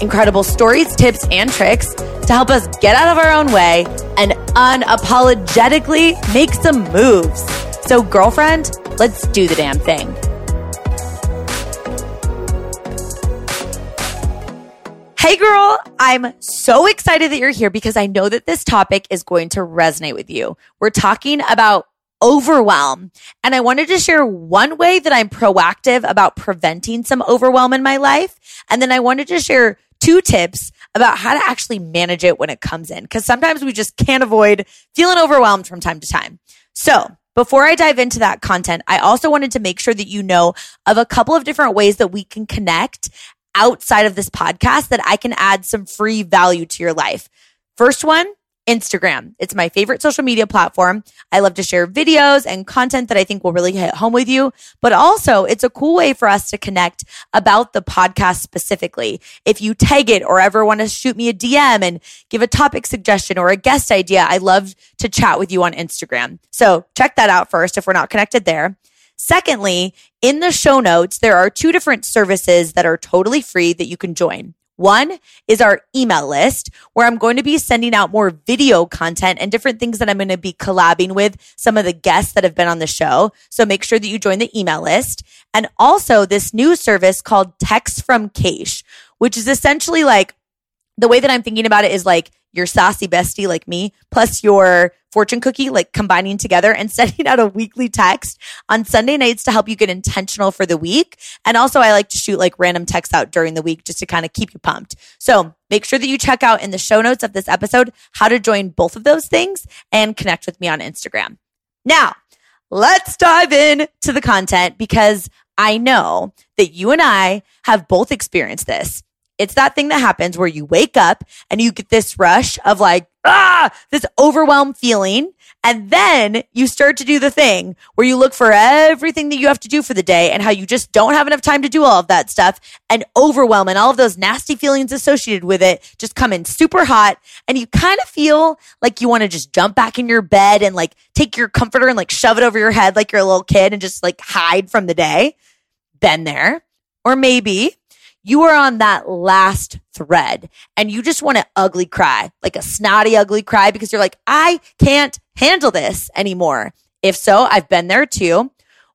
incredible stories, tips, and tricks to help us get out of our own way and unapologetically make some moves. So, girlfriend, let's do the damn thing. Hey, girl, I'm so excited that you're here because I know that this topic is going to resonate with you. We're talking about overwhelm. And I wanted to share one way that I'm proactive about preventing some overwhelm in my life. And then I wanted to share two tips about how to actually manage it when it comes in. Cause sometimes we just can't avoid feeling overwhelmed from time to time. So before I dive into that content, I also wanted to make sure that you know of a couple of different ways that we can connect outside of this podcast that I can add some free value to your life. First one, Instagram. It's my favorite social media platform. I love to share videos and content that I think will really hit home with you, but also it's a cool way for us to connect about the podcast specifically. If you tag it or ever want to shoot me a DM and give a topic suggestion or a guest idea, I love to chat with you on Instagram. So check that out first if we're not connected there. Secondly, in the show notes, there are two different services that are totally free that you can join. One is our email list where I'm going to be sending out more video content and different things that I'm going to be collabing with some of the guests that have been on the show. So make sure that you join the email list. And also this new service called Text from Cache, which is essentially like the way that I'm thinking about it is like your saucy bestie like me plus your fortune cookie, like combining together and sending out a weekly text on Sunday nights to help you get intentional for the week. And also I like to shoot like random texts out during the week just to kind of keep you pumped. So make sure that you check out in the show notes of this episode how to join both of those things and connect with me on Instagram. Now, let's dive in to the content because I know that you and I have both experienced this. It's that thing that happens where you wake up and you get this rush of like, ah, this overwhelmed feeling. And then you start to do the thing where you look for everything that you have to do for the day and how you just don't have enough time to do all of that stuff and overwhelm and all of those nasty feelings associated with it just come in super hot. And you kind of feel like you want to just jump back in your bed and like take your comforter and like shove it over your head like you're a little kid and just like hide from the day. Been there. Or maybe you are on that last thread and you just want to ugly cry, like a snotty, ugly cry because you're like, I can't handle this anymore. If so, I've been there too.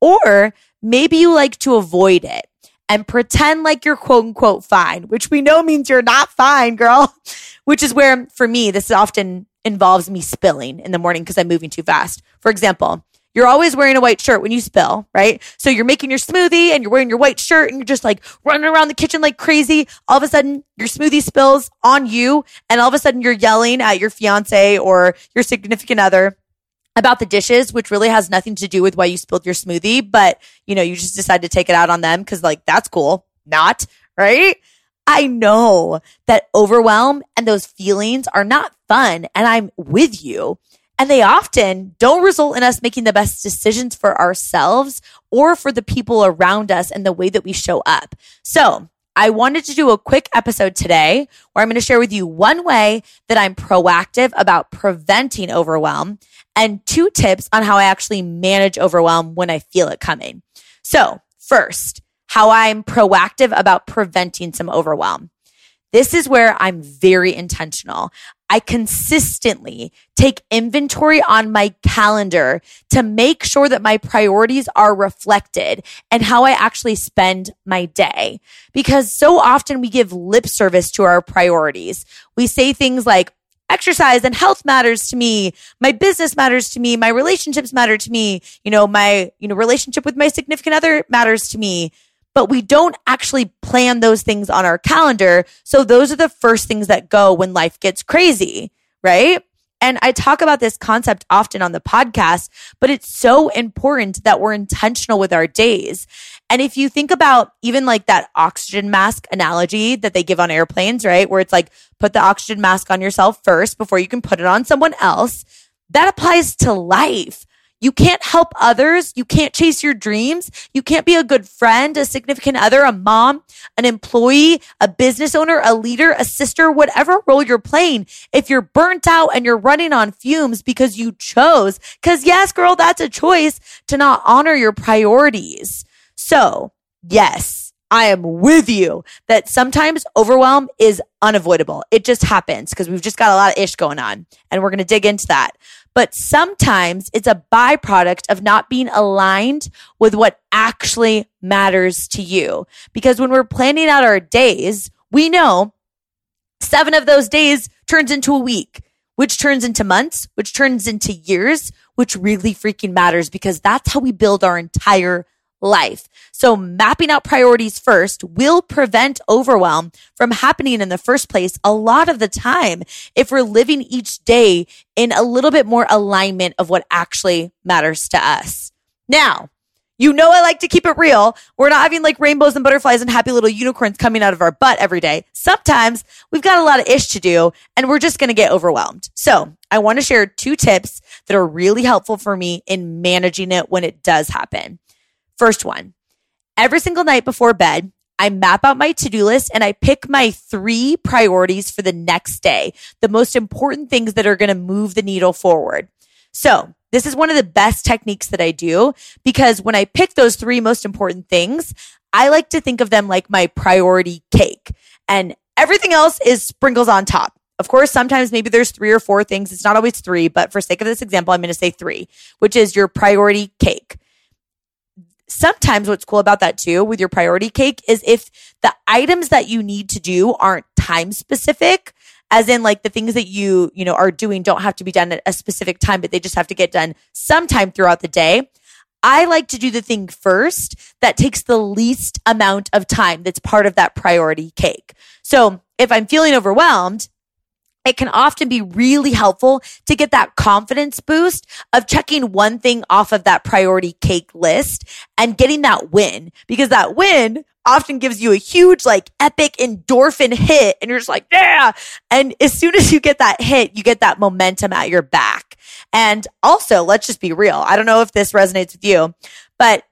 Or maybe you like to avoid it and pretend like you're quote unquote fine, which we know means you're not fine, girl, which is where for me, this often involves me spilling in the morning because I'm moving too fast. For example, you're always wearing a white shirt when you spill, right? So you're making your smoothie and you're wearing your white shirt and you're just like running around the kitchen like crazy. All of a sudden your smoothie spills on you and all of a sudden you're yelling at your fiance or your significant other about the dishes, which really has nothing to do with why you spilled your smoothie, but you know, you just decide to take it out on them because like that's cool. Not, right? I know that overwhelm and those feelings are not fun and I'm with you. And they often don't result in us making the best decisions for ourselves or for the people around us and the way that we show up. So I wanted to do a quick episode today where I'm going to share with you one way that I'm proactive about preventing overwhelm and two tips on how I actually manage overwhelm when I feel it coming. So first, how I'm proactive about preventing some overwhelm. This is where I'm very intentional. I consistently take inventory on my calendar to make sure that my priorities are reflected and how I actually spend my day. Because so often we give lip service to our priorities. We say things like, exercise and health matters to me. My business matters to me. My relationships matter to me. You know, my, you know, relationship with my significant other matters to me but we don't actually plan those things on our calendar. So those are the first things that go when life gets crazy, right? And I talk about this concept often on the podcast, but it's so important that we're intentional with our days. And if you think about even like that oxygen mask analogy that they give on airplanes, right? Where it's like, put the oxygen mask on yourself first before you can put it on someone else. That applies to life. You can't help others. You can't chase your dreams. You can't be a good friend, a significant other, a mom, an employee, a business owner, a leader, a sister, whatever role you're playing. If you're burnt out and you're running on fumes because you chose, cause yes, girl, that's a choice to not honor your priorities. So yes, I am with you that sometimes overwhelm is unavoidable. It just happens because we've just got a lot of ish going on and we're going to dig into that. But sometimes it's a byproduct of not being aligned with what actually matters to you. Because when we're planning out our days, we know seven of those days turns into a week, which turns into months, which turns into years, which really freaking matters because that's how we build our entire life. So mapping out priorities first will prevent overwhelm from happening in the first place a lot of the time if we're living each day in a little bit more alignment of what actually matters to us. Now, you know, I like to keep it real. We're not having like rainbows and butterflies and happy little unicorns coming out of our butt every day. Sometimes we've got a lot of ish to do and we're just going to get overwhelmed. So I want to share two tips that are really helpful for me in managing it when it does happen. First one, every single night before bed, I map out my to-do list and I pick my three priorities for the next day, the most important things that are going to move the needle forward. So this is one of the best techniques that I do because when I pick those three most important things, I like to think of them like my priority cake and everything else is sprinkles on top. Of course, sometimes maybe there's three or four things. It's not always three, but for sake of this example, I'm going to say three, which is your priority cake sometimes what's cool about that too with your priority cake is if the items that you need to do aren't time specific as in like the things that you you know are doing don't have to be done at a specific time but they just have to get done sometime throughout the day I like to do the thing first that takes the least amount of time that's part of that priority cake. So if I'm feeling overwhelmed, it can often be really helpful to get that confidence boost of checking one thing off of that priority cake list and getting that win because that win often gives you a huge like epic endorphin hit and you're just like, yeah. And as soon as you get that hit, you get that momentum at your back. And also, let's just be real. I don't know if this resonates with you, but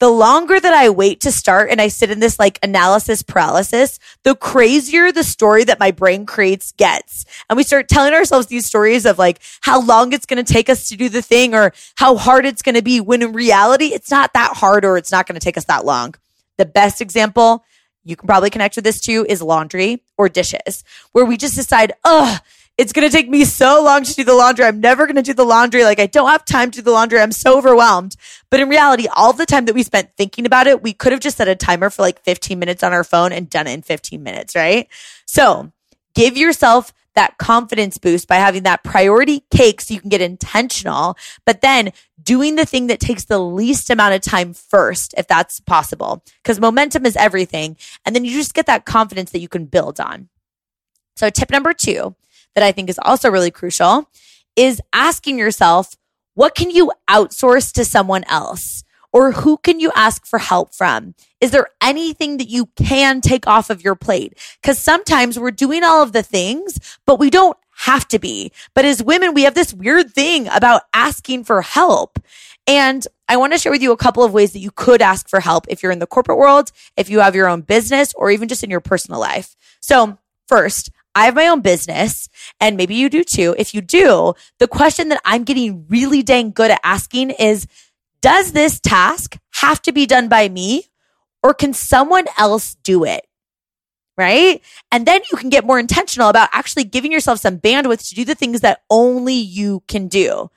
the longer that I wait to start and I sit in this like analysis paralysis, the crazier the story that my brain creates gets. And we start telling ourselves these stories of like how long it's going to take us to do the thing or how hard it's going to be when in reality, it's not that hard or it's not going to take us that long. The best example you can probably connect with this too is laundry or dishes where we just decide, ugh, it's going to take me so long to do the laundry. I'm never going to do the laundry. Like I don't have time to do the laundry. I'm so overwhelmed. But in reality, all the time that we spent thinking about it, we could have just set a timer for like 15 minutes on our phone and done it in 15 minutes, right? So give yourself that confidence boost by having that priority cake so you can get intentional, but then doing the thing that takes the least amount of time first, if that's possible, because momentum is everything. And then you just get that confidence that you can build on. So tip number two that I think is also really crucial is asking yourself, what can you outsource to someone else? Or who can you ask for help from? Is there anything that you can take off of your plate? Cause sometimes we're doing all of the things, but we don't have to be. But as women, we have this weird thing about asking for help. And I want to share with you a couple of ways that you could ask for help if you're in the corporate world, if you have your own business, or even just in your personal life. So first, I have my own business and maybe you do too. If you do, the question that I'm getting really dang good at asking is, does this task have to be done by me or can someone else do it? Right. And then you can get more intentional about actually giving yourself some bandwidth to do the things that only you can do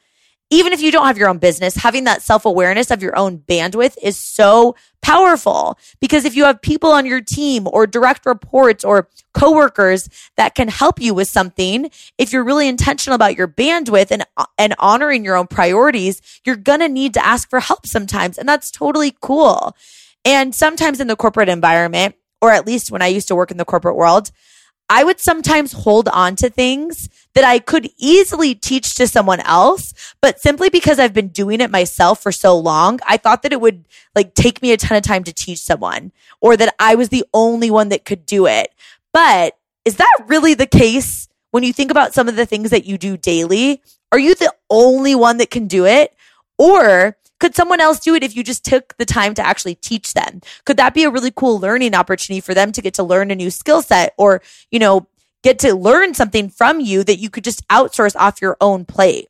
even if you don't have your own business, having that self awareness of your own bandwidth is so powerful because if you have people on your team or direct reports or coworkers that can help you with something, if you're really intentional about your bandwidth and, and honoring your own priorities, you're going to need to ask for help sometimes. And that's totally cool. And sometimes in the corporate environment, or at least when I used to work in the corporate world, I would sometimes hold on to things that I could easily teach to someone else. But simply because I've been doing it myself for so long, I thought that it would like take me a ton of time to teach someone or that I was the only one that could do it. But is that really the case? When you think about some of the things that you do daily, are you the only one that can do it? Or could someone else do it if you just took the time to actually teach them? Could that be a really cool learning opportunity for them to get to learn a new skill set or, you know, get to learn something from you that you could just outsource off your own plate?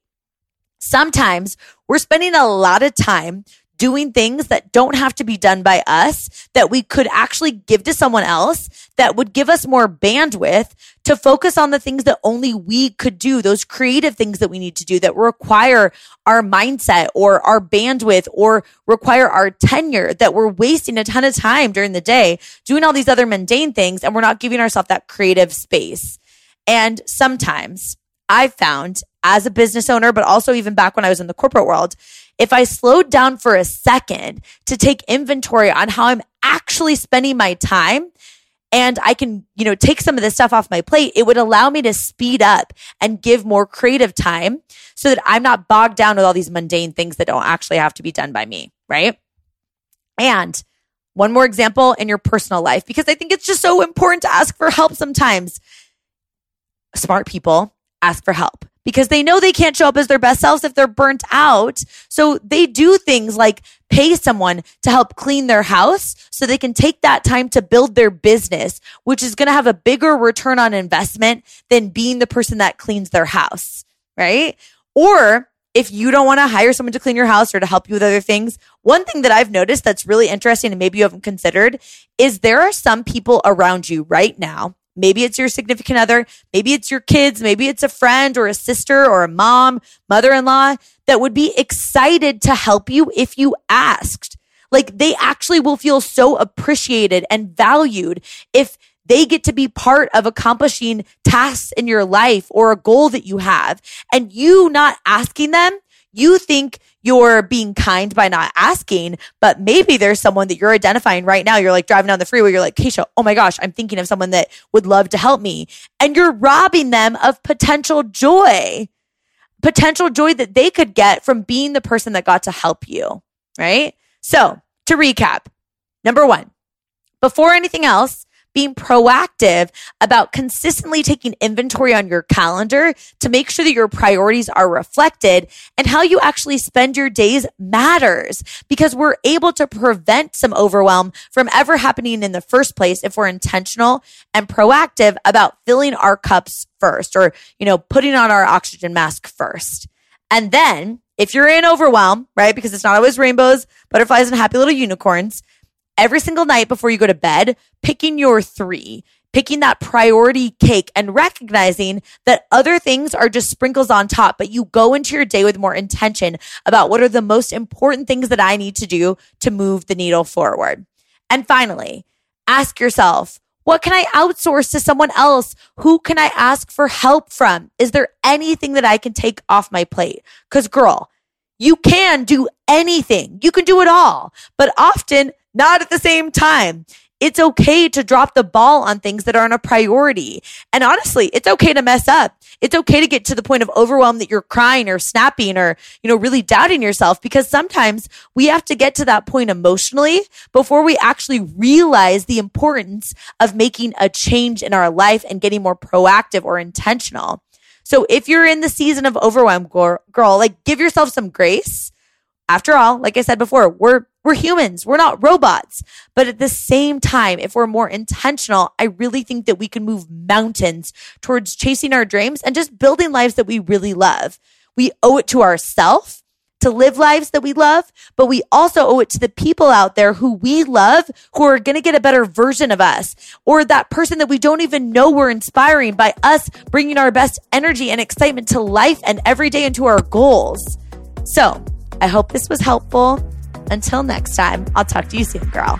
Sometimes we're spending a lot of time doing things that don't have to be done by us that we could actually give to someone else that would give us more bandwidth to focus on the things that only we could do, those creative things that we need to do that require our mindset or our bandwidth or require our tenure that we're wasting a ton of time during the day doing all these other mundane things and we're not giving ourselves that creative space. And sometimes I've found as a business owner, but also even back when I was in the corporate world, if I slowed down for a second to take inventory on how I'm actually spending my time and I can, you know, take some of this stuff off my plate, it would allow me to speed up and give more creative time so that I'm not bogged down with all these mundane things that don't actually have to be done by me, right? And one more example in your personal life, because I think it's just so important to ask for help sometimes. Smart people ask for help because they know they can't show up as their best selves if they're burnt out. So they do things like pay someone to help clean their house so they can take that time to build their business, which is going to have a bigger return on investment than being the person that cleans their house, right? Or if you don't want to hire someone to clean your house or to help you with other things, one thing that I've noticed that's really interesting and maybe you haven't considered is there are some people around you right now Maybe it's your significant other. Maybe it's your kids. Maybe it's a friend or a sister or a mom, mother in law that would be excited to help you if you asked. Like they actually will feel so appreciated and valued if they get to be part of accomplishing tasks in your life or a goal that you have and you not asking them you think you're being kind by not asking, but maybe there's someone that you're identifying right now. You're like driving down the freeway. You're like, Keisha, oh my gosh, I'm thinking of someone that would love to help me. And you're robbing them of potential joy, potential joy that they could get from being the person that got to help you. Right. So to recap, number one, before anything else, being proactive about consistently taking inventory on your calendar to make sure that your priorities are reflected and how you actually spend your days matters because we're able to prevent some overwhelm from ever happening in the first place if we're intentional and proactive about filling our cups first or, you know, putting on our oxygen mask first. And then if you're in overwhelm, right? Because it's not always rainbows, butterflies, and happy little unicorns every single night before you go to bed, picking your three, picking that priority cake and recognizing that other things are just sprinkles on top, but you go into your day with more intention about what are the most important things that I need to do to move the needle forward. And finally, ask yourself, what can I outsource to someone else? Who can I ask for help from? Is there anything that I can take off my plate? Cause girl, you can do anything. You can do it all, but often not at the same time. It's okay to drop the ball on things that aren't a priority. And honestly, it's okay to mess up. It's okay to get to the point of overwhelm that you're crying or snapping or, you know, really doubting yourself because sometimes we have to get to that point emotionally before we actually realize the importance of making a change in our life and getting more proactive or intentional. So if you're in the season of overwhelm, girl, like give yourself some grace after all, like I said before, we're we're humans. We're not robots. But at the same time, if we're more intentional, I really think that we can move mountains towards chasing our dreams and just building lives that we really love. We owe it to ourselves to live lives that we love, but we also owe it to the people out there who we love, who are going to get a better version of us, or that person that we don't even know we're inspiring by us bringing our best energy and excitement to life and every day into our goals. So I hope this was helpful. Until next time, I'll talk to you soon, girl.